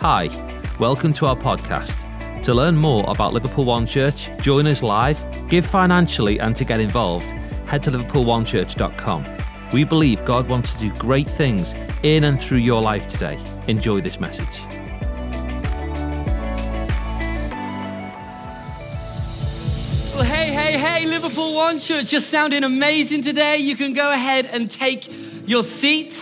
Hi, welcome to our podcast. To learn more about Liverpool One Church, join us live, give financially, and to get involved, head to liverpoolonechurch.com. We believe God wants to do great things in and through your life today. Enjoy this message. Well, hey, hey, hey, Liverpool One Church, you're sounding amazing today. You can go ahead and take your seats.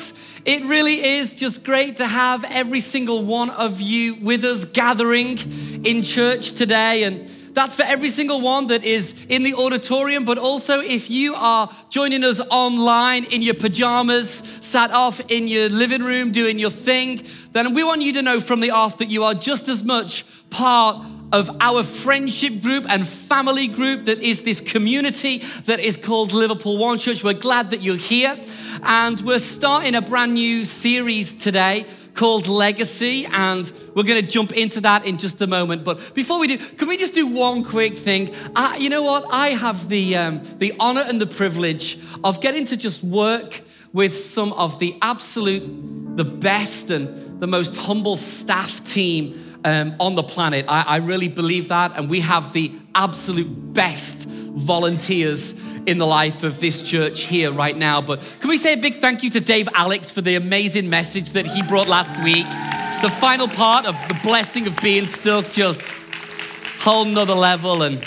It really is just great to have every single one of you with us gathering in church today. And that's for every single one that is in the auditorium, but also if you are joining us online in your pajamas, sat off in your living room doing your thing, then we want you to know from the off that you are just as much part of our friendship group and family group that is this community that is called Liverpool One Church. We're glad that you're here. And we're starting a brand new series today called Legacy, and we're going to jump into that in just a moment. But before we do, can we just do one quick thing? Uh, you know what? I have the um, the honor and the privilege of getting to just work with some of the absolute, the best and the most humble staff team um, on the planet. I, I really believe that, and we have the absolute best volunteers in the life of this church here right now. But can we say a big thank you to Dave Alex for the amazing message that he brought last week? The final part of the blessing of being stuck, just whole nother level. And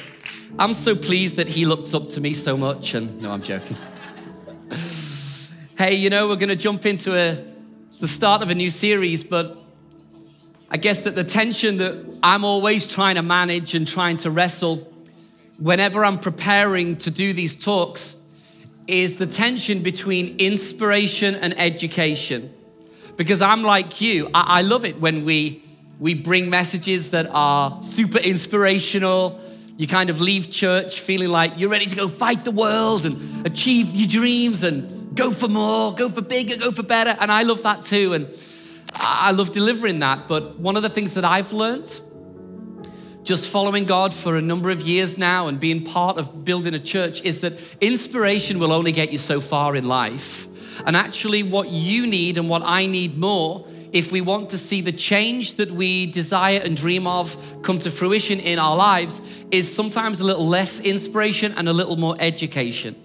I'm so pleased that he looks up to me so much. And no, I'm joking. hey, you know, we're going to jump into a, the start of a new series, but I guess that the tension that I'm always trying to manage and trying to wrestle whenever I'm preparing to do these talks is the tension between inspiration and education. Because I'm like you, I, I love it when we, we bring messages that are super inspirational. You kind of leave church feeling like you're ready to go fight the world and achieve your dreams and go for more, go for bigger, go for better. And I love that too. And I love delivering that. But one of the things that I've learned just following God for a number of years now and being part of building a church is that inspiration will only get you so far in life. And actually, what you need and what I need more if we want to see the change that we desire and dream of come to fruition in our lives is sometimes a little less inspiration and a little more education.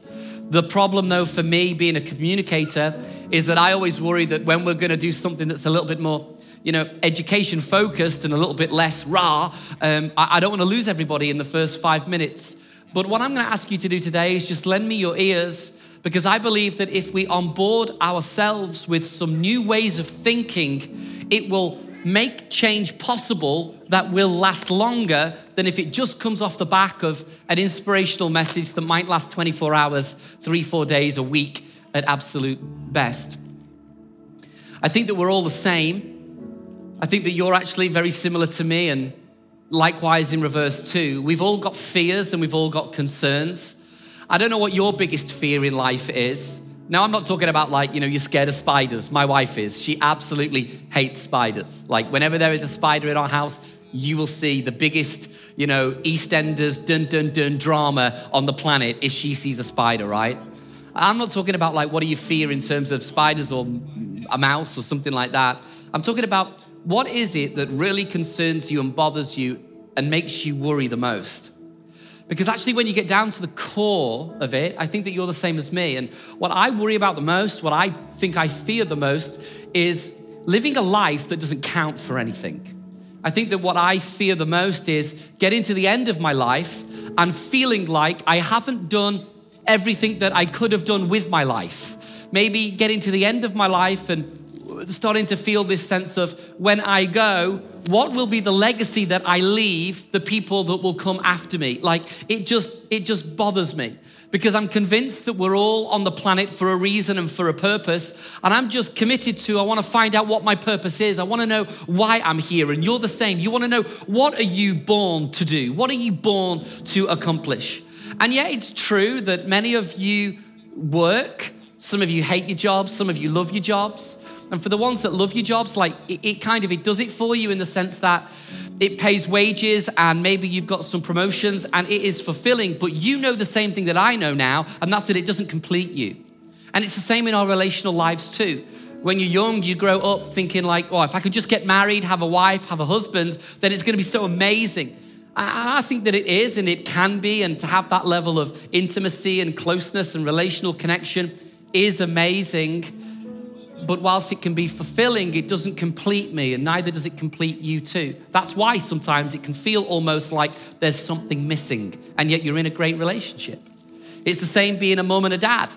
The problem, though, for me being a communicator is that I always worry that when we're going to do something that's a little bit more you know, education focused and a little bit less raw. Um, I, I don't want to lose everybody in the first five minutes. But what I'm going to ask you to do today is just lend me your ears because I believe that if we onboard ourselves with some new ways of thinking, it will make change possible that will last longer than if it just comes off the back of an inspirational message that might last 24 hours, three, four days, a week at absolute best. I think that we're all the same. I think that you're actually very similar to me, and likewise in reverse too. We've all got fears and we've all got concerns. I don't know what your biggest fear in life is. Now, I'm not talking about like, you know, you're scared of spiders. My wife is. She absolutely hates spiders. Like, whenever there is a spider in our house, you will see the biggest, you know, EastEnders dun dun dun drama on the planet if she sees a spider, right? I'm not talking about like what do you fear in terms of spiders or a mouse or something like that. I'm talking about what is it that really concerns you and bothers you and makes you worry the most? Because actually, when you get down to the core of it, I think that you're the same as me. And what I worry about the most, what I think I fear the most, is living a life that doesn't count for anything. I think that what I fear the most is getting to the end of my life and feeling like I haven't done everything that I could have done with my life. Maybe getting to the end of my life and starting to feel this sense of when I go, what will be the legacy that I leave the people that will come after me? Like it just it just bothers me because I'm convinced that we're all on the planet for a reason and for a purpose and I'm just committed to I want to find out what my purpose is. I want to know why I'm here and you're the same. You want to know what are you born to do? What are you born to accomplish? And yet it's true that many of you work, some of you hate your jobs, some of you love your jobs. And for the ones that love your jobs, like it, it, kind of it does it for you in the sense that it pays wages and maybe you've got some promotions and it is fulfilling, but you know the same thing that I know now, and that's that it doesn't complete you. And it's the same in our relational lives too. when you're young, you grow up thinking, like, oh, if I could just get married, have a wife, have a husband, then it's going to be so amazing. I think that it is, and it can be, and to have that level of intimacy and closeness and relational connection is amazing. But whilst it can be fulfilling, it doesn't complete me, and neither does it complete you too. That's why sometimes it can feel almost like there's something missing, and yet you're in a great relationship. It's the same being a mum and a dad.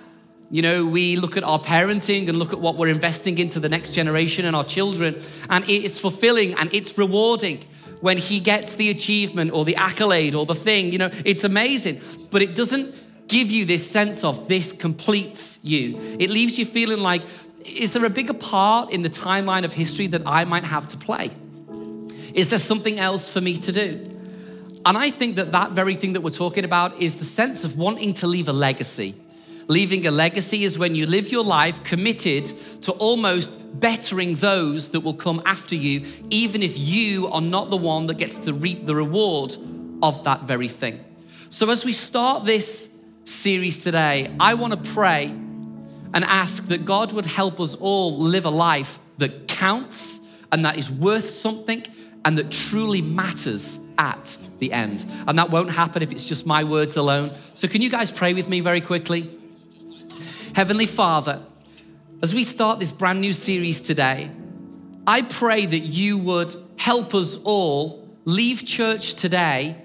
You know, we look at our parenting and look at what we're investing into the next generation and our children, and it is fulfilling and it's rewarding when he gets the achievement or the accolade or the thing. You know, it's amazing, but it doesn't give you this sense of this completes you. It leaves you feeling like, is there a bigger part in the timeline of history that I might have to play? Is there something else for me to do? And I think that that very thing that we're talking about is the sense of wanting to leave a legacy Leaving a legacy is when you live your life committed to almost bettering those that will come after you, even if you are not the one that gets to reap the reward of that very thing. So, as we start this series today, I want to pray and ask that God would help us all live a life that counts and that is worth something and that truly matters at the end. And that won't happen if it's just my words alone. So, can you guys pray with me very quickly? Heavenly Father, as we start this brand new series today, I pray that you would help us all leave church today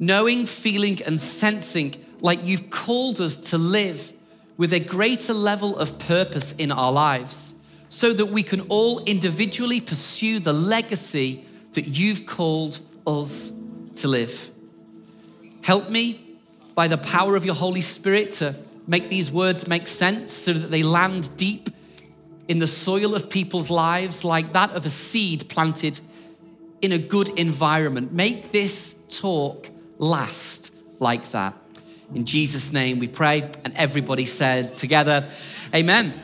knowing, feeling, and sensing like you've called us to live with a greater level of purpose in our lives so that we can all individually pursue the legacy that you've called us to live. Help me by the power of your Holy Spirit to make these words make sense so that they land deep in the soil of people's lives, like that of a seed planted in a good environment. Make this talk last like that. In Jesus' name we pray. And everybody said together, Amen.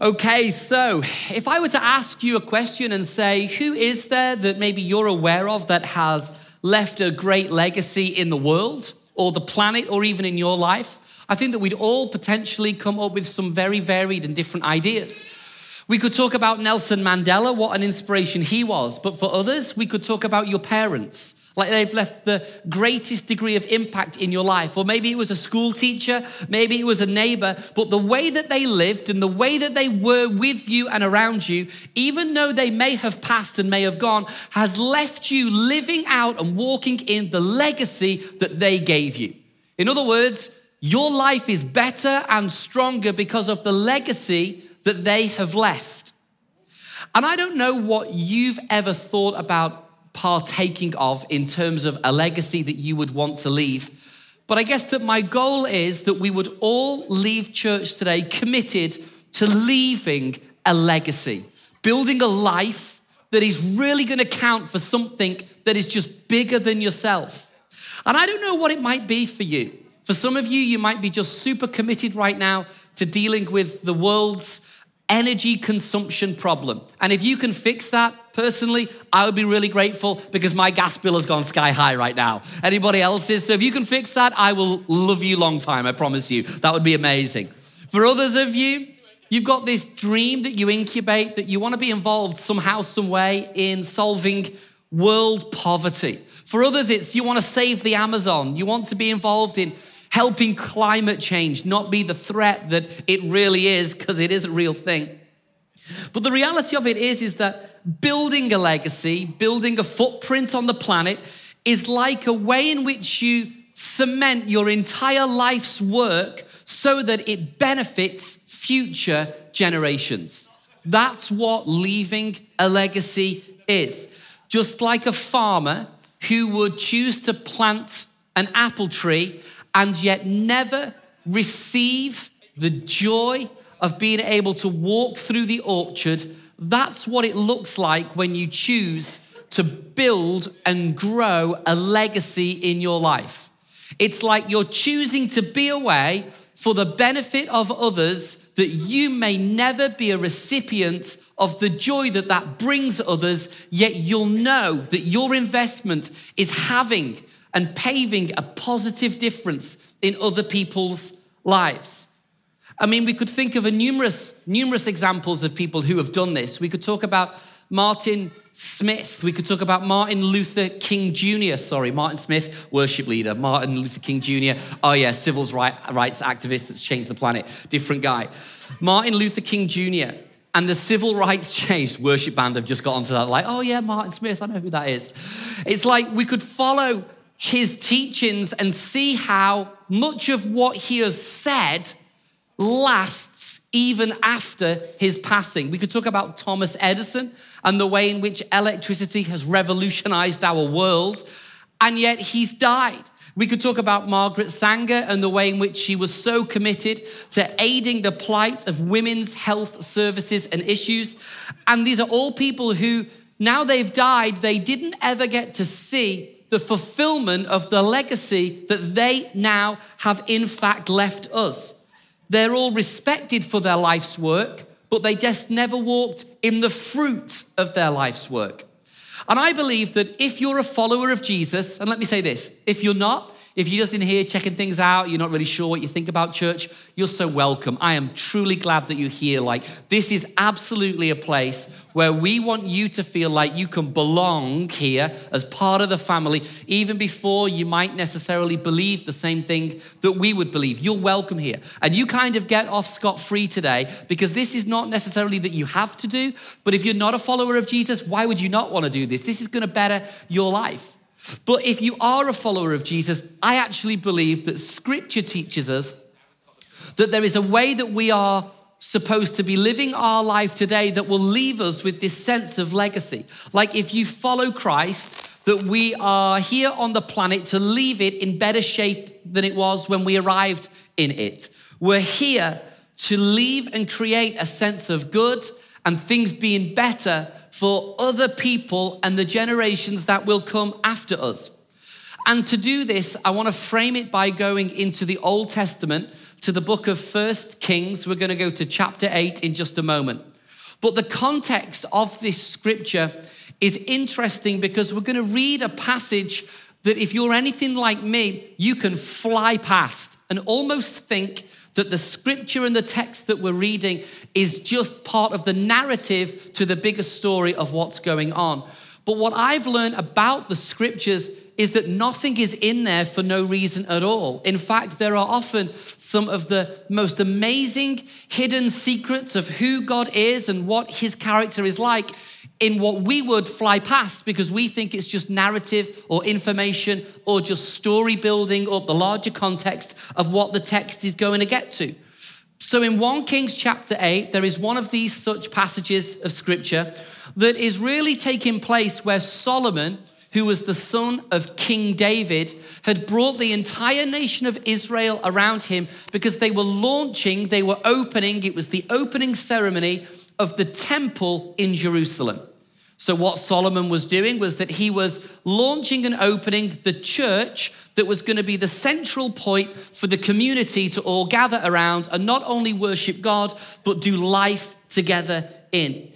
Okay, so if I were to ask you a question and say, who is there that maybe you're aware of that has left a great legacy in the world or the planet or even in your life? I think that we'd all potentially come up with some very varied and different ideas. We could talk about Nelson Mandela, what an inspiration he was. But for others, we could talk about your parents. Like they've left the greatest degree of impact in your life. Or maybe it was a school teacher, maybe it was a neighbor, but the way that they lived and the way that they were with you and around you, even though they may have passed and may have gone, has left you living out and walking in the legacy that they gave you. In other words, your life is better and stronger because of the legacy that they have left. And I don't know what you've ever thought about partaking of in terms of a legacy that you would want to leave. But I guess that my goal is that we would all leave church today committed to leaving a legacy, building a life that is really going to count for something that is just bigger than yourself. And I don't know what it might be for you. For some of you, you might be just super committed right now to dealing with the world's energy consumption problem. And if you can fix that, personally, I would be really grateful because my gas bill has gone sky high right now. Anybody else's? So if you can fix that, I will love you long time, I promise you. That would be amazing. For others of you, you've got this dream that you incubate that you want to be involved somehow, some way in solving world poverty. For others, it's you want to save the Amazon. You want to be involved in helping climate change not be the threat that it really is, because it is a real thing. But the reality of it is, is that building a legacy, building a footprint on the planet, is like a way in which you cement your entire life's work so that it benefits future generations. That's what leaving a legacy is. Just like a farmer who would choose to plant an apple tree and yet never receive the joy of being able to walk through the orchard, that's what it looks like when you choose to build and grow a legacy in your life. It's like you're choosing to be away for the benefit of others that you may never be a recipient of the joy that that brings others, yet you'll know that your investment is having and paving a positive difference in other people's lives. I mean, we could think of a numerous, numerous examples of people who have done this. We could talk about Martin Smith. We could talk about Martin Luther King Jr. Sorry, Martin Smith, worship leader. Martin Luther King Jr. Oh, yeah, civil rights activist that's changed the planet. Different guy. Martin Luther King Jr. and the civil rights changed worship band have just got onto that. Like, oh, yeah, Martin Smith, I know who that is. It's like we could follow his teachings and see how much of what he has said lasts even after his passing. We could talk about Thomas Edison and the way in which electricity has revolutionized our world, and yet he's died. We could talk about Margaret Sanger and the way in which she was so committed to aiding the plight of women's health services and issues. And these are all people who, now they've died, they didn't ever get to see the fulfillment of the legacy that they now have in fact left us. They're all respected for their life's work, but they just never walked in the fruit of their life's work. And I believe that if you're a follower of Jesus, and let me say this if you're not, if you're just in here checking things out, you're not really sure what you think about church, you're so welcome. I am truly glad that you're here. Like, this is absolutely a place where we want you to feel like you can belong here as part of the family, even before you might necessarily believe the same thing that we would believe. You're welcome here. And you kind of get off scot free today because this is not necessarily that you have to do, but if you're not a follower of Jesus, why would you not want to do this? This is going to better your life. But if you are a follower of Jesus, I actually believe that scripture teaches us that there is a way that we are supposed to be living our life today that will leave us with this sense of legacy. Like if you follow Christ, that we are here on the planet to leave it in better shape than it was when we arrived in it. We're here to leave and create a sense of good and things being better for other people and the generations that will come after us. And to do this, I want to frame it by going into the Old Testament to the book of First Kings. We're going to go to chapter 8 in just a moment. But the context of this scripture is interesting because we're going to read a passage that, if you're anything like me, you can fly past and almost think that the scripture and the text that we're reading is just part of the narrative to the bigger story of what's going on. But what I've learned about the scriptures is that nothing is in there for no reason at all. In fact, there are often some of the most amazing hidden secrets of who God is and what his character is like in what we would fly past because we think it's just narrative or information or just story building up the larger context of what the text is going to get to. So in 1 Kings chapter 8, there is one of these such passages of scripture that is really taking place where Solomon, who was the son of King David, had brought the entire nation of Israel around him because they were launching, they were opening, it was the opening ceremony of the temple in Jerusalem. So, what Solomon was doing was that he was launching and opening the church that was going to be the central point for the community to all gather around and not only worship God, but do life together in.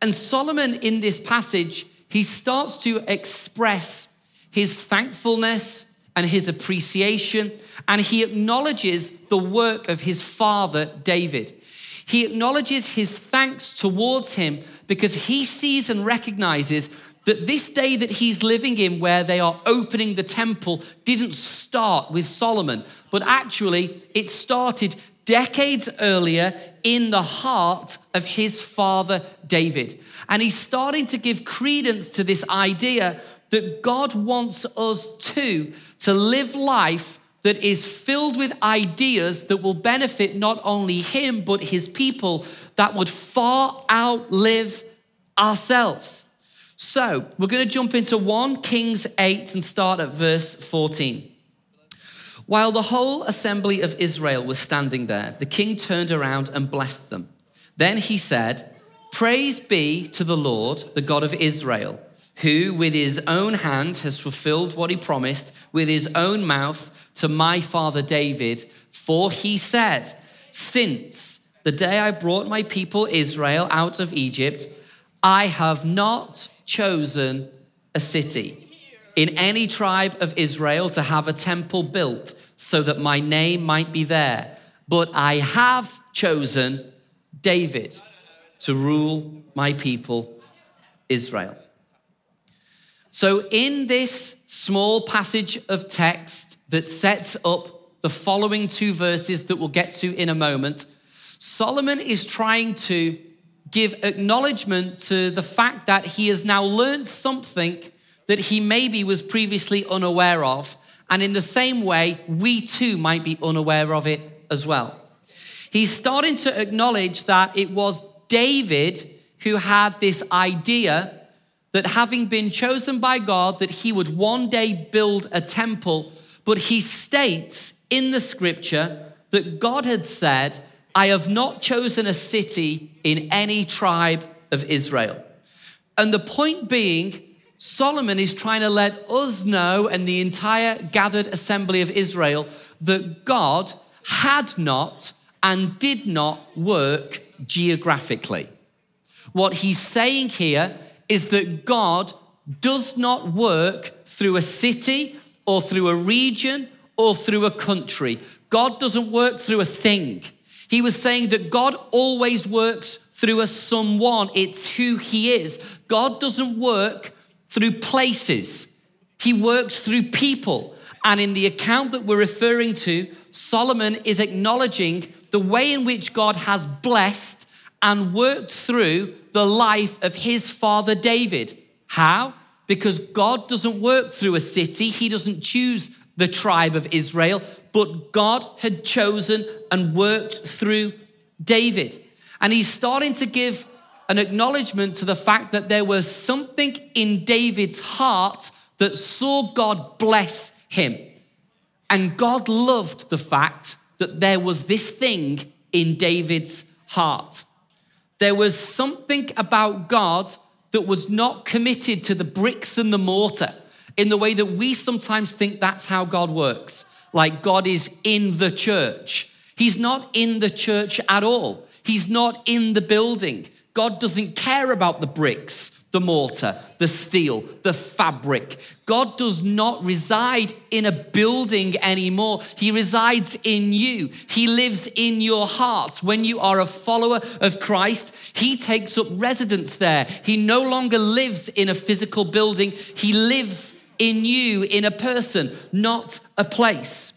And Solomon, in this passage, he starts to express his thankfulness and his appreciation, and he acknowledges the work of his father, David. He acknowledges his thanks towards him because he sees and recognizes that this day that he's living in, where they are opening the temple, didn't start with Solomon, but actually it started decades earlier in the heart of his father David. And he's starting to give credence to this idea that God wants us too to live life that is filled with ideas that will benefit not only him, but his people that would far outlive ourselves. So we're going to jump into 1 Kings 8 and start at verse 14. While the whole assembly of Israel was standing there, the king turned around and blessed them. Then he said, Praise be to the Lord, the God of Israel, who with his own hand has fulfilled what he promised with his own mouth to my father David. For he said, Since the day I brought my people Israel out of Egypt, I have not chosen a city in any tribe of Israel to have a temple built so that my name might be there. but I have chosen David to rule my people Israel. So, in this small passage of text that sets up the following two verses that we'll get to in a moment, Solomon is trying to give acknowledgement to the fact that he has now learned something that he maybe was previously unaware of. And in the same way, we too might be unaware of it as well. He's starting to acknowledge that it was David who had this idea that having been chosen by God, that he would one day build a temple, but he states in the scripture that God had said, I have not chosen a city in any tribe of Israel. And the point being, Solomon is trying to let us know and the entire gathered assembly of Israel that God had not and did not work geographically. What he's saying here is that God does not work through a city or through a region or through a country. God doesn't work through a thing. He was saying that God always works through a someone, it's who He is. God doesn't work through places, He works through people. And in the account that we're referring to, Solomon is acknowledging the way in which God has blessed and worked through the life of his father David. How? Because God doesn't work through a city, he doesn't choose the tribe of Israel, but God had chosen and worked through David. And he's starting to give an acknowledgement to the fact that there was something in David's heart that saw God bless him. And God loved the fact that there was this thing in David's heart. There was something about God that was not committed to the bricks and the mortar in the way that we sometimes think that's how God works. Like God is in the church. He's not in the church at all. He's not in the building. God doesn't care about the bricks the mortar, the steel, the fabric. God does not reside in a building anymore. He resides in you. He lives in your heart. When you are a follower of Christ, He takes up residence there. He no longer lives in a physical building, He lives in you, in a person, not a place.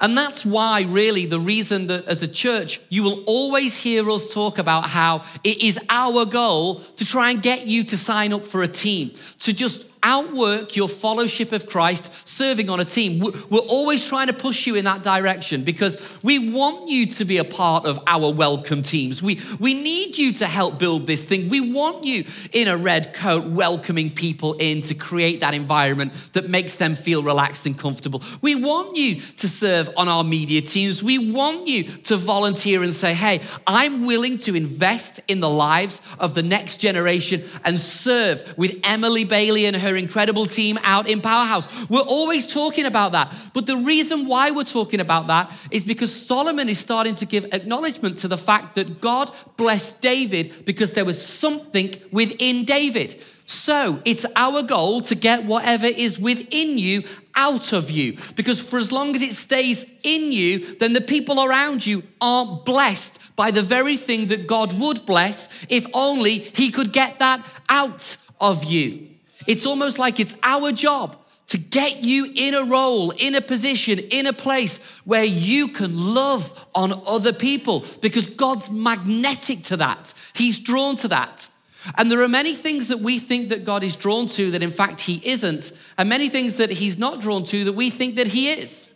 And that's why, really, the reason that as a church, you will always hear us talk about how it is our goal to try and get you to sign up for a team, to just outwork your fellowship of Christ serving on a team. We're always trying to push you in that direction because we want you to be a part of our welcome teams. We, we need you to help build this thing. We want you in a red coat welcoming people in to create that environment that makes them feel relaxed and comfortable. We want you to serve on our media teams. We want you to volunteer and say, hey, I'm willing to invest in the lives of the next generation and serve with Emily Bailey and her her incredible team out in Powerhouse. We're always talking about that. But the reason why we're talking about that is because Solomon is starting to give acknowledgement to the fact that God blessed David because there was something within David. So it's our goal to get whatever is within you out of you. Because for as long as it stays in you, then the people around you aren't blessed by the very thing that God would bless if only He could get that out of you. It's almost like it's our job to get you in a role, in a position, in a place where you can love on other people because God's magnetic to that. He's drawn to that. And there are many things that we think that God is drawn to that in fact he isn't, and many things that he's not drawn to that we think that he is.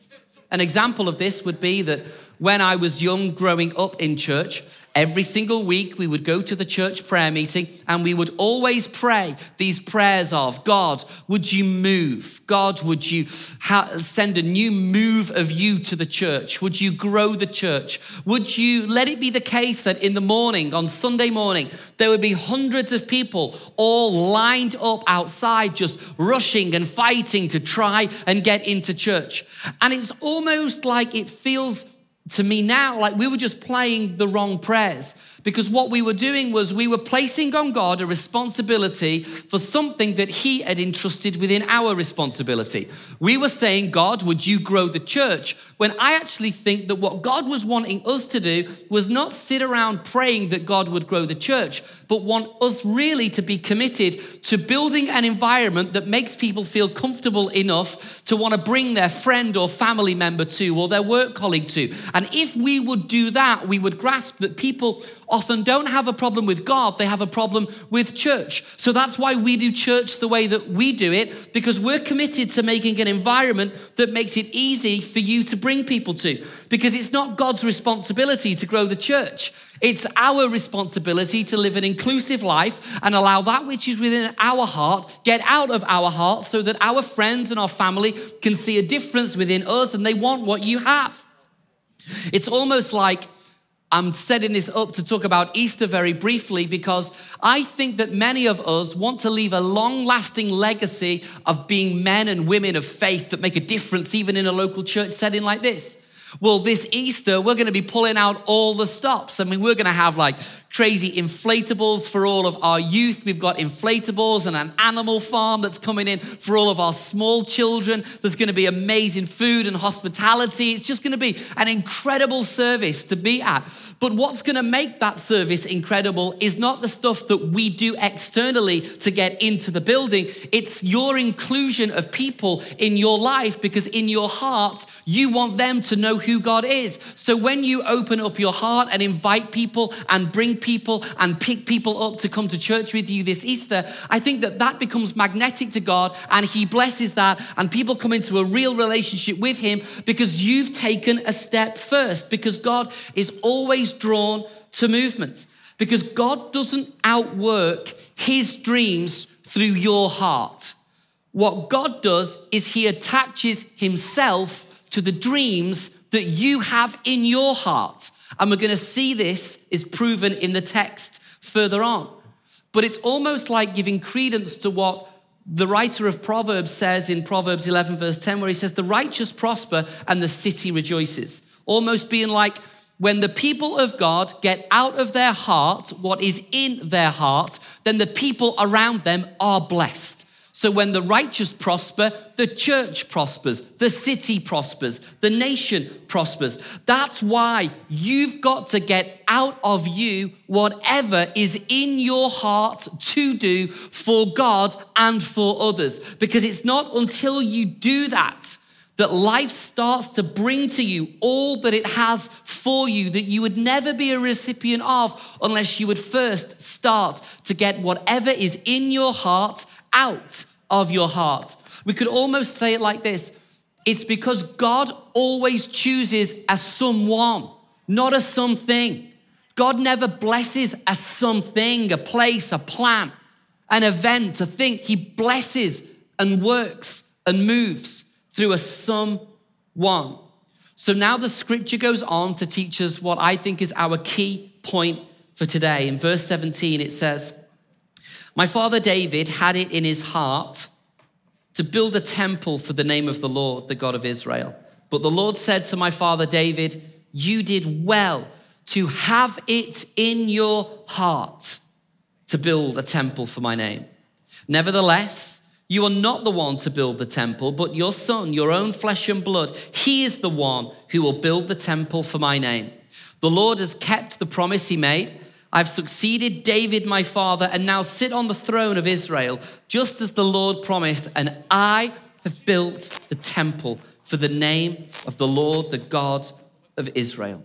An example of this would be that when I was young growing up in church, Every single week, we would go to the church prayer meeting and we would always pray these prayers of God, would you move? God, would you ha- send a new move of you to the church? Would you grow the church? Would you let it be the case that in the morning, on Sunday morning, there would be hundreds of people all lined up outside, just rushing and fighting to try and get into church? And it's almost like it feels to me now like we were just playing the wrong prayers because what we were doing was we were placing on God a responsibility for something that He had entrusted within our responsibility. We were saying, God, would you grow the church? When I actually think that what God was wanting us to do was not sit around praying that God would grow the church, but want us really to be committed to building an environment that makes people feel comfortable enough to want to bring their friend or family member to or their work colleague to. And if we would do that, we would grasp that people often don't have a problem with God, they have a problem with church. So that's why we do church the way that we do it, because we're committed to making an environment that makes it easy for you to bring people to. Because it's not God's responsibility to grow the church. It's our responsibility to live an inclusive life and allow that which is within our heart get out of our heart so that our friends and our family can see a difference within us and they want what you have. It's almost like I'm setting this up to talk about Easter very briefly because I think that many of us want to leave a long lasting legacy of being men and women of faith that make a difference even in a local church setting like this. Well, this Easter, we're going to be pulling out all the stops. I mean, we're going to have like crazy inflatables for all of our youth. We've got inflatables and an animal farm that's coming in for all of our small children. There's going to be amazing food and hospitality. It's just going to be an incredible service to be at. But what's going to make that service incredible is not the stuff that we do externally to get into the building. It's your inclusion of people in your life because in your heart, you want them to know who God is. So when you open up your heart and invite people and bring people and pick people up to come to church with you this Easter, I think that that becomes magnetic to God and He blesses that, and people come into a real relationship with Him because you've taken a step first. Because God is always drawn to movement. Because God doesn't outwork His dreams through your heart. What God does is He attaches Himself to the dreams that you have in your heart. And we're going to see this is proven in the text further on. But it's almost like giving credence to what the writer of Proverbs says in Proverbs 11, verse 10, where he says, The righteous prosper and the city rejoices. Almost being like, when the people of God get out of their heart what is in their heart, then the people around them are blessed. So when the righteous prosper, the church prospers, the city prospers, the nation prospers. That's why you've got to get out of you whatever is in your heart to do for God and for others. Because it's not until you do that that life starts to bring to you all that it has for you that you would never be a recipient of unless you would first start to get whatever is in your heart out of your heart. We could almost say it like this it's because God always chooses a someone, not a something. God never blesses a something, a place, a plan, an event, a thing. He blesses and works and moves through a someone. So now the scripture goes on to teach us what I think is our key point for today. In verse 17, it says, my father David had it in his heart to build a temple for the name of the Lord, the God of Israel. But the Lord said to my father David, You did well to have it in your heart to build a temple for my name. Nevertheless, you are not the one to build the temple, but your son, your own flesh and blood. He is the one who will build the temple for my name. The Lord has kept the promise he made. I've succeeded David, my father, and now sit on the throne of Israel, just as the Lord promised. And I have built the temple for the name of the Lord, the God of Israel.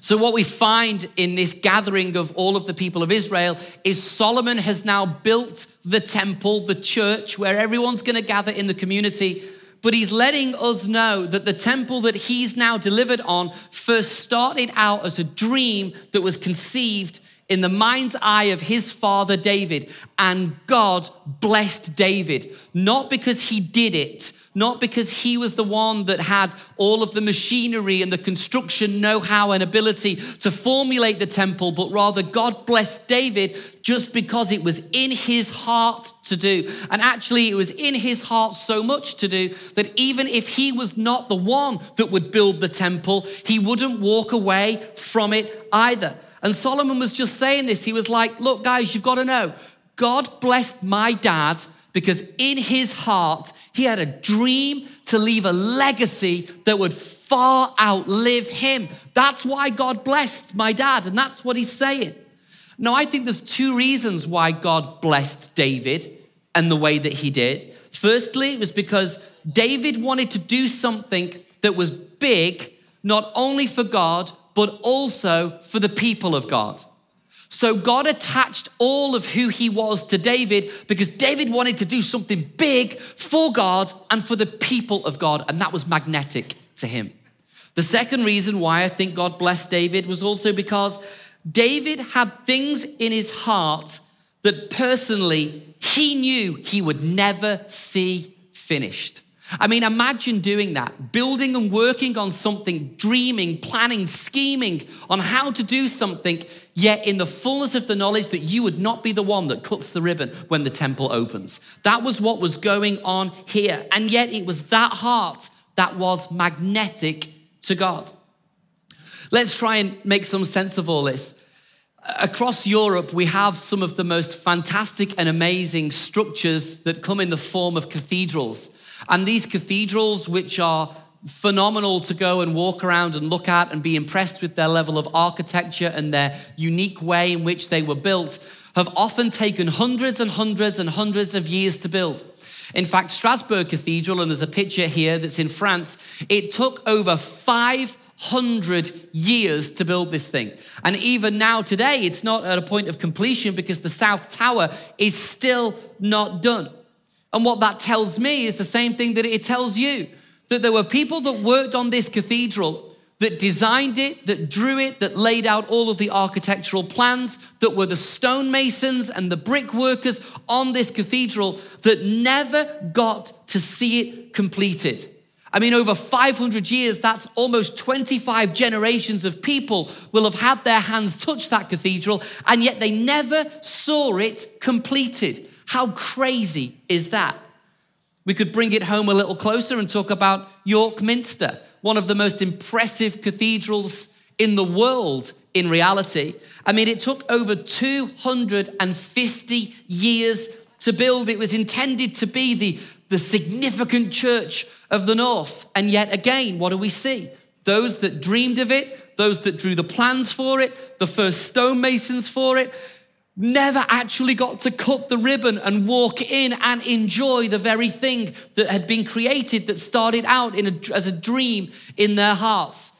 So, what we find in this gathering of all of the people of Israel is Solomon has now built the temple, the church, where everyone's going to gather in the community but he's letting us know that the temple that he's now delivered on first started out as a dream that was conceived in the mind's eye of his father David. And God blessed David, not because he did it, not because he was the one that had all of the machinery and the construction know how and ability to formulate the temple, but rather God blessed David just because it was in his heart to do. And actually, it was in his heart so much to do that even if he was not the one that would build the temple, he wouldn't walk away from it either. And Solomon was just saying this. He was like, Look, guys, you've got to know, God blessed my dad because in his heart, he had a dream to leave a legacy that would far outlive him. That's why God blessed my dad, and that's what he's saying. Now, I think there's two reasons why God blessed David and the way that he did. Firstly, it was because David wanted to do something that was big, not only for God, but also for the people of God. So God attached all of who he was to David because David wanted to do something big for God and for the people of God, and that was magnetic to him. The second reason why I think God blessed David was also because David had things in his heart that personally he knew he would never see finished. I mean, imagine doing that, building and working on something, dreaming, planning, scheming on how to do something, yet in the fullness of the knowledge that you would not be the one that cuts the ribbon when the temple opens. That was what was going on here. And yet it was that heart that was magnetic to God. Let's try and make some sense of all this. Across Europe, we have some of the most fantastic and amazing structures that come in the form of cathedrals. And these cathedrals, which are phenomenal to go and walk around and look at and be impressed with their level of architecture and their unique way in which they were built, have often taken hundreds and hundreds and hundreds of years to build. In fact, Strasbourg Cathedral, and there's a picture here that's in France, it took over 500 years to build this thing. And even now, today, it's not at a point of completion because the South Tower is still not done. And what that tells me is the same thing that it tells you that there were people that worked on this cathedral that designed it, that drew it, that laid out all of the architectural plans, that were the stonemasons and the brickworkers on this cathedral that never got to see it completed. I mean, over 500 years, that's almost 25 generations of people will have had their hands touch that cathedral, and yet they never saw it completed. How crazy is that? We could bring it home a little closer and talk about York Minster, one of the most impressive cathedrals in the world in reality. I mean, it took over 250 years to build. It was intended to be the, the significant church of the North. And yet again, what do we see? Those that dreamed of it, those that drew the plans for it, the first stonemasons for it, never actually got to cut the ribbon and walk in and enjoy the very thing that had been created that started out a, as a dream in their hearts.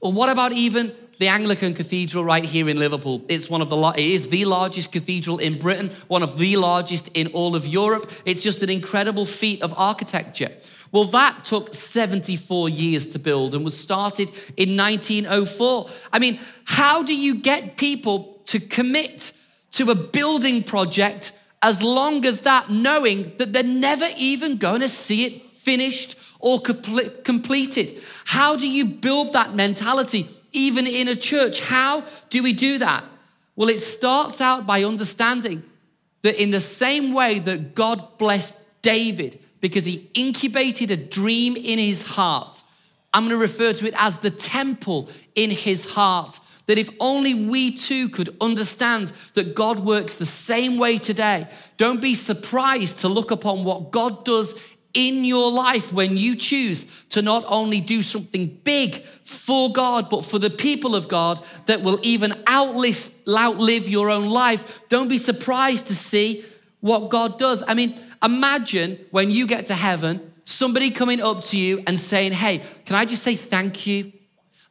Or what about even the Anglican Cathedral right here in Liverpool? It's one of the it is the largest cathedral in Britain, one of the largest in all of Europe. It's just an incredible feat of architecture. Well, that took 74 years to build and was started in 1904. I mean, how do you get people to commit to a building project as long as that, knowing that they're never even going to see it finished or completed. How do you build that mentality, even in a church? How do we do that? Well, it starts out by understanding that in the same way that God blessed David because he incubated a dream in his heart, I'm going to refer to it as the temple in his heart that if only we too could understand that God works the same way today, don't be surprised to look upon what God does in your life when you choose to not only do something big for God, but for the people of God that will even outlive, your own life. Don't be surprised to see what God does. I mean, imagine when you get to heaven, somebody coming up to you and saying, Hey, can I just say thank you?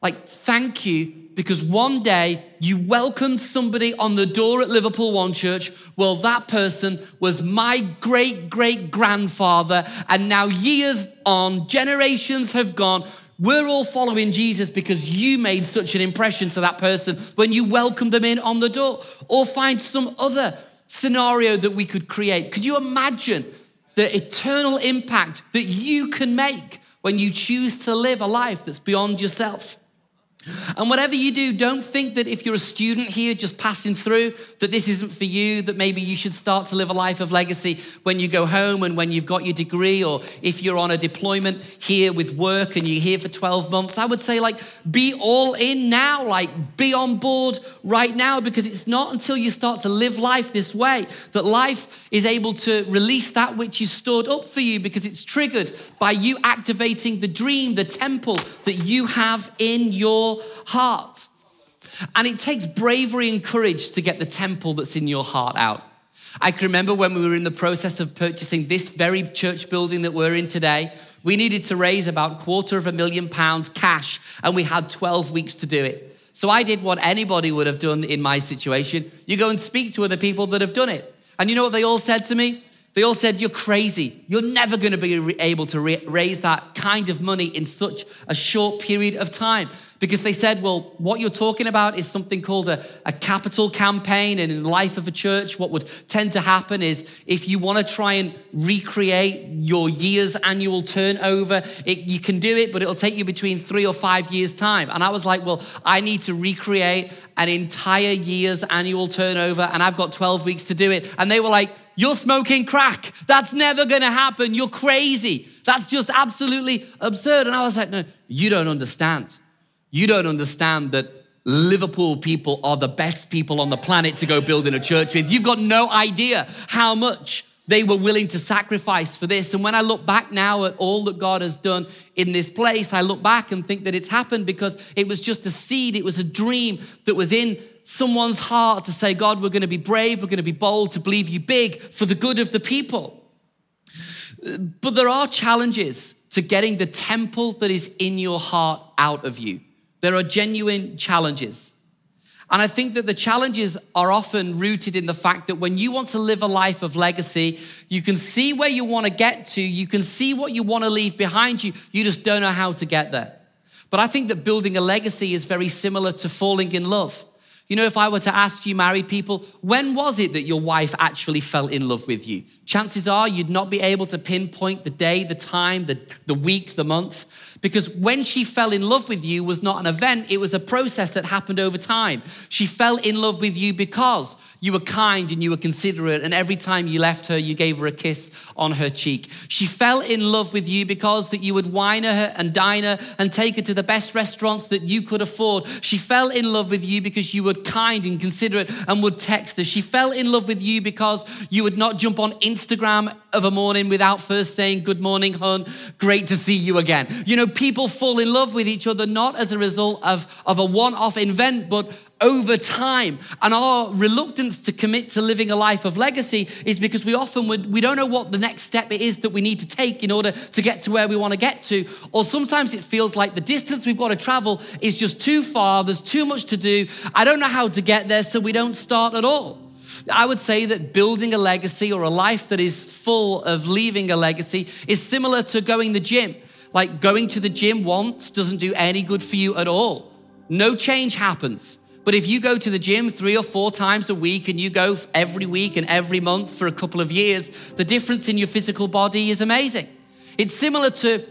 Like, thank you because one day you welcomed somebody on the door at Liverpool One Church. Well, that person was my great great grandfather. And now, years on, generations have gone. We're all following Jesus because you made such an impression to that person when you welcomed them in on the door. Or find some other scenario that we could create. Could you imagine the eternal impact that you can make when you choose to live a life that's beyond yourself. And whatever you do, don't think that if you're a student here just passing through, that this isn't for you, that maybe you should start to live a life of legacy when you go home and when you've got your degree, or if you're on a deployment here with work and you're here for 12 months. I would say, like, be all in now, like, be on board right now, because it's not until you start to live life this way that life is able to release that which is stored up for you, because it's triggered by you activating the dream, the temple that you have in your heart. And it takes bravery and courage to get the temple that's in your heart out. I can remember when we were in the process of purchasing this very church building that we're in today, we needed to raise about quarter of a million pounds cash, and we had 12 weeks to do it. So I did what anybody would have done in my situation. You go and speak to other people that have done it. And you know what they all said to me? They all said, You're crazy. You're never going to be able to raise that kind of money in such a short period of time because they said, well, what you're talking about is something called a, a capital campaign. And in the life of a church, what would tend to happen is if you want to try and recreate your year's annual turnover, it, you can do it, but it'll take you between three or five years' time. And I was like, well, I need to recreate an entire year's annual turnover, and I've got 12 weeks to do it. And they were like, you're smoking crack. That's never gonna happen. You're crazy. That's just absolutely absurd. And I was like, no, you don't understand. You don't understand that Liverpool people are the best people on the planet to go build in a church with. You've got no idea how much they were willing to sacrifice for this. And when I look back now at all that God has done in this place, I look back and think that it's happened because it was just a seed, it was a dream that was in someone's heart to say, God, we're going to be brave, we're going to be bold, to believe you big for the good of the people. But there are challenges to getting the temple that is in your heart out of you. There are genuine challenges. And I think that the challenges are often rooted in the fact that when you want to live a life of legacy, you can see where you want to get to, you can see what you want to leave behind you, you just don't know how to get there. But I think that building a legacy is very similar to falling in love. You know, if I were to ask you, married people, when was it that your wife actually fell in love with you? Chances are you'd not be able to pinpoint the day, the time, the, the week, the month. Because when she fell in love with you was not an event, it was a process that happened over time. She fell in love with you because you were kind and you were considerate, and every time you left her, you gave her a kiss on her cheek. She fell in love with you because that you would wine her and dine her and take her to the best restaurants that you could afford. She fell in love with you because you were kind and considerate and would text her. She fell in love with you because you would not jump on Instagram of a morning without first saying, Good morning, hon. Great to see you again. You know, people fall in love with each other not as a result of, of a one off event, but over time. And our reluctance to commit to living a life of legacy is because we often would, we don't know what the next step it is that we need to take in order to get to where we want to get to. Or sometimes it feels like the distance we've got to travel is just too far, there's too much to do. I don't know how to get there, so we don't start at all. I would say that building a legacy or a life that is full of leaving a legacy is similar to going the gym. Like going to the gym once doesn't do any good for you at all. No change happens. But if you go to the gym three or four times a week and you go every week and every month for a couple of years, the difference in your physical body is amazing. It's similar to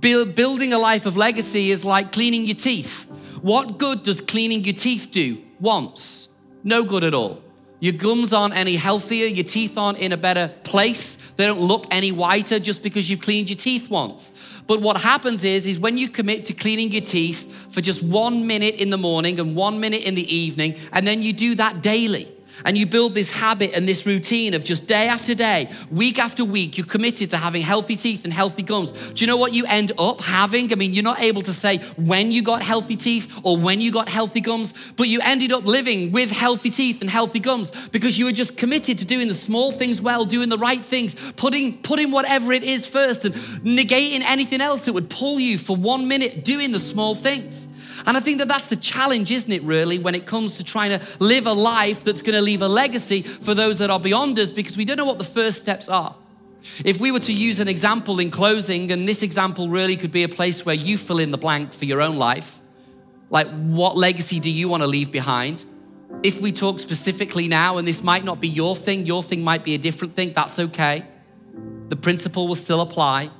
building a life of legacy is like cleaning your teeth. What good does cleaning your teeth do once? No good at all. Your gums aren't any healthier, your teeth aren't in a better place. They don't look any whiter just because you've cleaned your teeth once. But what happens is is when you commit to cleaning your teeth for just 1 minute in the morning and 1 minute in the evening and then you do that daily and you build this habit and this routine of just day after day, week after week, you're committed to having healthy teeth and healthy gums. Do you know what you end up having? I mean, you're not able to say when you got healthy teeth or when you got healthy gums, but you ended up living with healthy teeth and healthy gums because you were just committed to doing the small things well, doing the right things, putting, putting whatever it is first and negating anything else that would pull you for one minute doing the small things. And I think that that's the challenge, isn't it, really, when it comes to trying to live a life that's going to leave a legacy for those that are beyond us because we don't know what the first steps are. If we were to use an example in closing, and this example really could be a place where you fill in the blank for your own life, like what legacy do you want to leave behind? If we talk specifically now, and this might not be your thing, your thing might be a different thing, that's okay. the principle will still apply.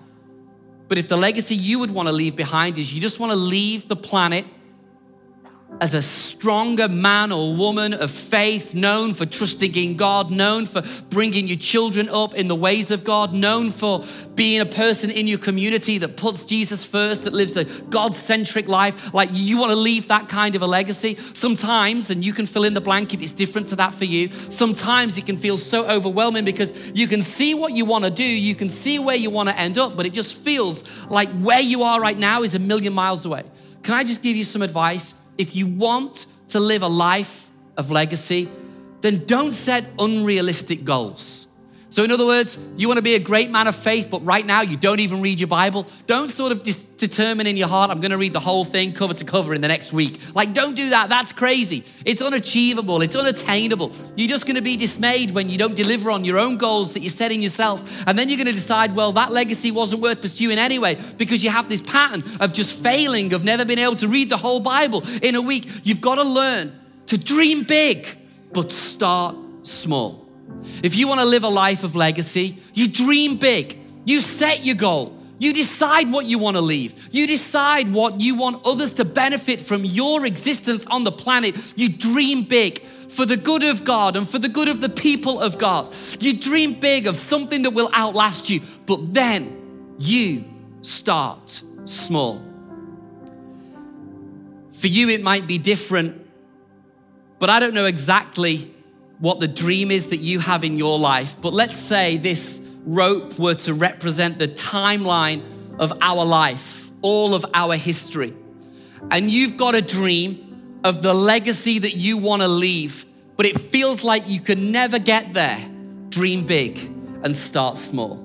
But if the legacy you would want to leave behind is you just want to leave the planet as a stronger man or woman of faith, known for trusting in God, known for bringing your children up in the ways of God, known for being a person in your community that puts Jesus first, that lives a God centric life. Like you want to leave that kind of a legacy. Sometimes, and you can fill in the blank if it's different to that for you, sometimes it can feel so overwhelming because you can see what you want to do, you can see where you want to end up, but it just feels like where you are right now is a million miles away. Can I just give you some advice? If you want to live a life of legacy, then don't set unrealistic goals. So, in other words, you want to be a great man of faith, but right now you don't even read your Bible. Don't sort of dis- determine in your heart, I'm going to read the whole thing cover to cover in the next week. Like, don't do that. That's crazy. It's unachievable, it's unattainable. You're just going to be dismayed when you don't deliver on your own goals that you're setting yourself. And then you're going to decide, well, that legacy wasn't worth pursuing anyway, because you have this pattern of just failing, of never being able to read the whole Bible in a week. You've got to learn to dream big, but start small. If you want to live a life of legacy, you dream big, you set your goal. You decide what you want to leave. You decide what you want others to benefit from your existence on the planet. You dream big for the good of God and for the good of the people of God. You dream big of something that will outlast you, but then you start small. For you, it might be different, but I don't know exactly what the dream is that you have in your life, but let's say this rope were to represent the timeline of our life, all of our history. And you've got a dream of the legacy that you want to leave, but it feels like you can never get there. Dream big and start small.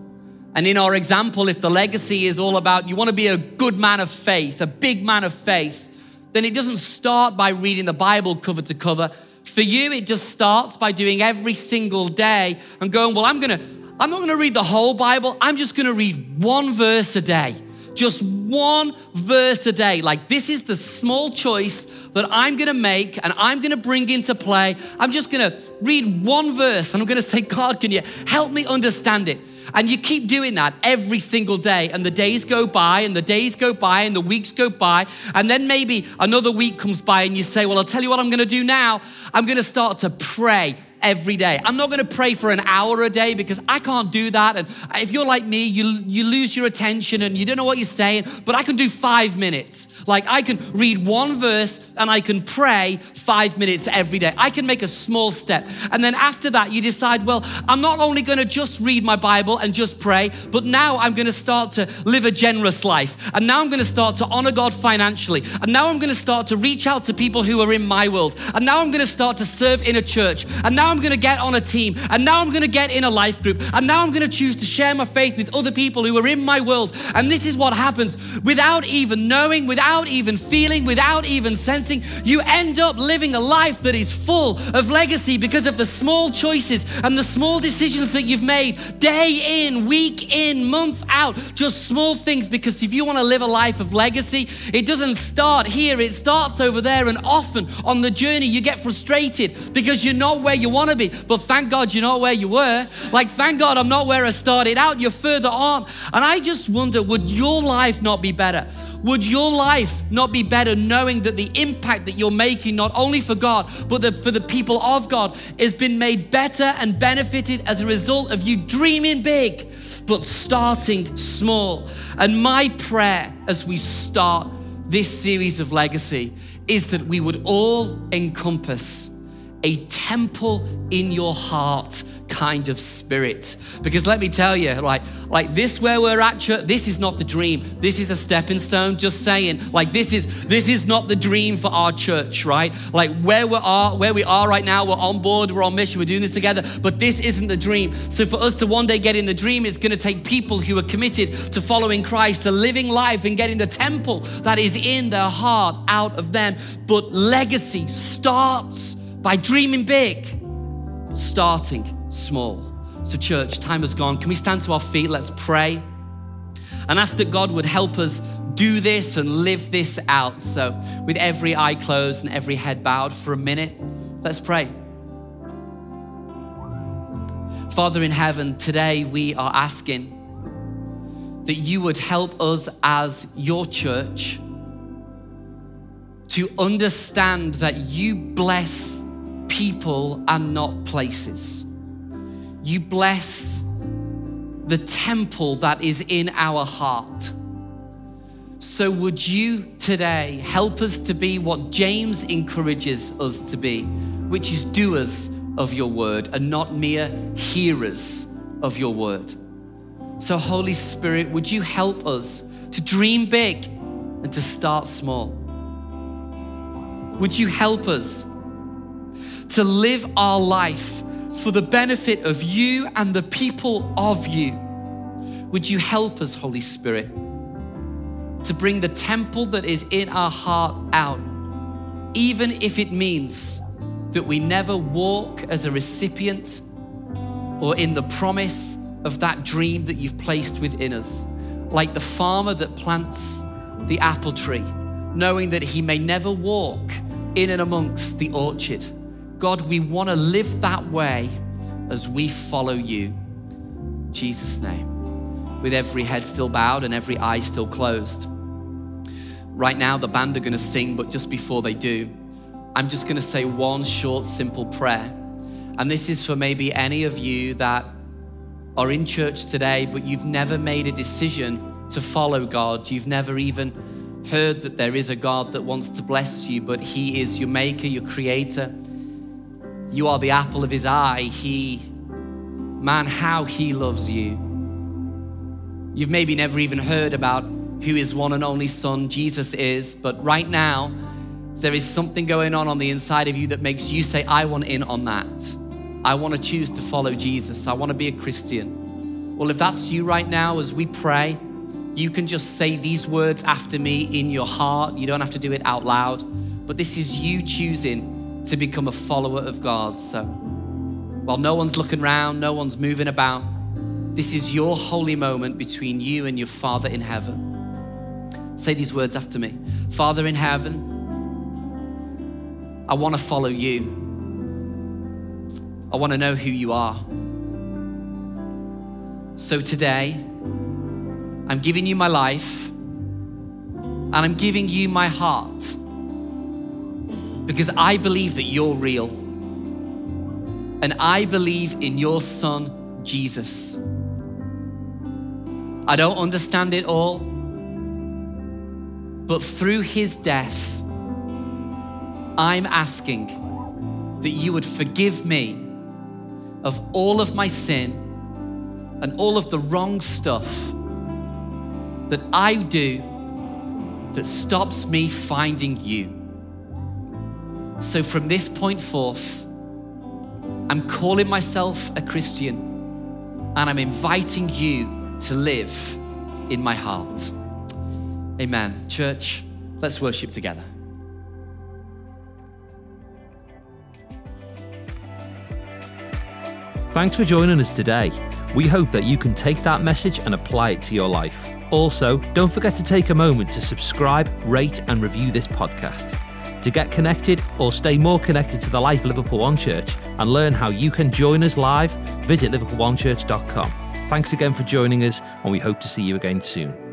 And in our example, if the legacy is all about you want to be a good man of faith, a big man of faith, then it doesn't start by reading the Bible cover to cover for you, it just starts by doing every single day and going, Well, I'm gonna, I'm not gonna read the whole Bible, I'm just gonna read one verse a day. Just one verse a day. Like, this is the small choice that I'm gonna make and I'm gonna bring into play. I'm just gonna read one verse and I'm gonna say, God, can you help me understand it? And you keep doing that every single day. And the days go by, and the days go by, and the weeks go by. And then maybe another week comes by, and you say, Well, I'll tell you what I'm going to do now. I'm going to start to pray every day. I'm not going to pray for an hour a day because I can't do that. And if you're like me, you, you lose your attention and you don't know what you're saying, but I can do five minutes. Like I can read one verse and I can pray five minutes every day. I can make a small step. And then after that, you decide, well, I'm not only going to just read my Bible and just pray, but now I'm going to start to live a generous life. And now I'm going to start to honor God financially. And now I'm going to start to reach out to people who are in my world. And now I'm going to start to serve in a church. And now I'm going to get on a team. And now I'm going to get in a life group. And now I'm going to choose to share my faith with other people who are in my world. And this is what happens without even knowing, without even feeling, without even sensing. You end up living a life that is full of legacy because of the small choices and the small decisions that you've made day in, week in, month out. Just small things because if you want to live a life of legacy, it doesn't start here, it starts over there. And often on the journey, you get frustrated because you're not where you want want to be. But thank God you're not where you were. Like, thank God I'm not where I started out. You're further on. And I just wonder would your life not be better? Would your life not be better knowing that the impact that you're making, not only for God, but the, for the people of God, has been made better and benefited as a result of you dreaming big, but starting small? And my prayer as we start this series of legacy is that we would all encompass a temple in your heart kind of spirit. Because let me tell you, like, like this where we're at church, this is not the dream. This is a stepping stone, just saying. Like this is this is not the dream for our church, right? Like where we are, where we are right now, we're on board, we're on mission, we're doing this together, but this isn't the dream. So for us to one day get in the dream, it's gonna take people who are committed to following Christ, to living life and getting the temple that is in their heart out of them. But legacy starts by dreaming big, starting small. So, church, time has gone. Can we stand to our feet? Let's pray and ask that God would help us do this and live this out. So, with every eye closed and every head bowed for a minute, let's pray. Father in heaven, today we are asking that you would help us as your church to understand that you bless people and not places. You bless the temple that is in our heart. So, would you today help us to be what James encourages us to be, which is doers of your word and not mere hearers of your word? So, Holy Spirit, would you help us to dream big and to start small? Would you help us to live our life for the benefit of you and the people of you? Would you help us, Holy Spirit? to bring the temple that is in our heart out, even if it means that we never walk as a recipient or in the promise of that dream that you've placed within us. Like the farmer that plants the apple tree, knowing that he may never walk in and amongst the orchard. God, we want to live that way as we follow you. Jesus' name with every head still bowed and every eye still closed. Right now, the band are going to sing, but just before they do, I'm just going to say one short, simple prayer. And this is for maybe any of you that are in church today, but you've never made a decision to follow God. You've never even heard that there is a God that wants to bless you, but He is your maker, your creator. You are the apple of His eye. He, man, how He loves you. You've maybe never even heard about who His one and only Son, Jesus, is, but right now, there is something going on on the inside of you that makes you say, I want in on that. I want to choose to follow Jesus. I want to be a Christian. Well, if that's you right now, as we pray, you can just say these words after me in your heart. You don't have to do it out loud, but this is you choosing to become a follower of God. So while no one's looking around, no one's moving about, this is your holy moment between you and your Father in heaven. Say these words after me Father in heaven, I want to follow you. I want to know who you are. So today, I'm giving you my life and I'm giving you my heart because I believe that you're real. And I believe in your son, Jesus. I don't understand it all, but through his death, I'm asking that you would forgive me of all of my sin and all of the wrong stuff that I do that stops me finding you. So from this point forth, I'm calling myself a Christian and I'm inviting you to live in my heart. Amen. Church, let's worship together. Thanks for joining us today. We hope that you can take that message and apply it to your life. Also, don't forget to take a moment to subscribe, rate, and review this podcast. To get connected or stay more connected to the life of Liverpool One Church and learn how you can join us live, visit liverpoolonechurch.com. Thanks again for joining us, and we hope to see you again soon.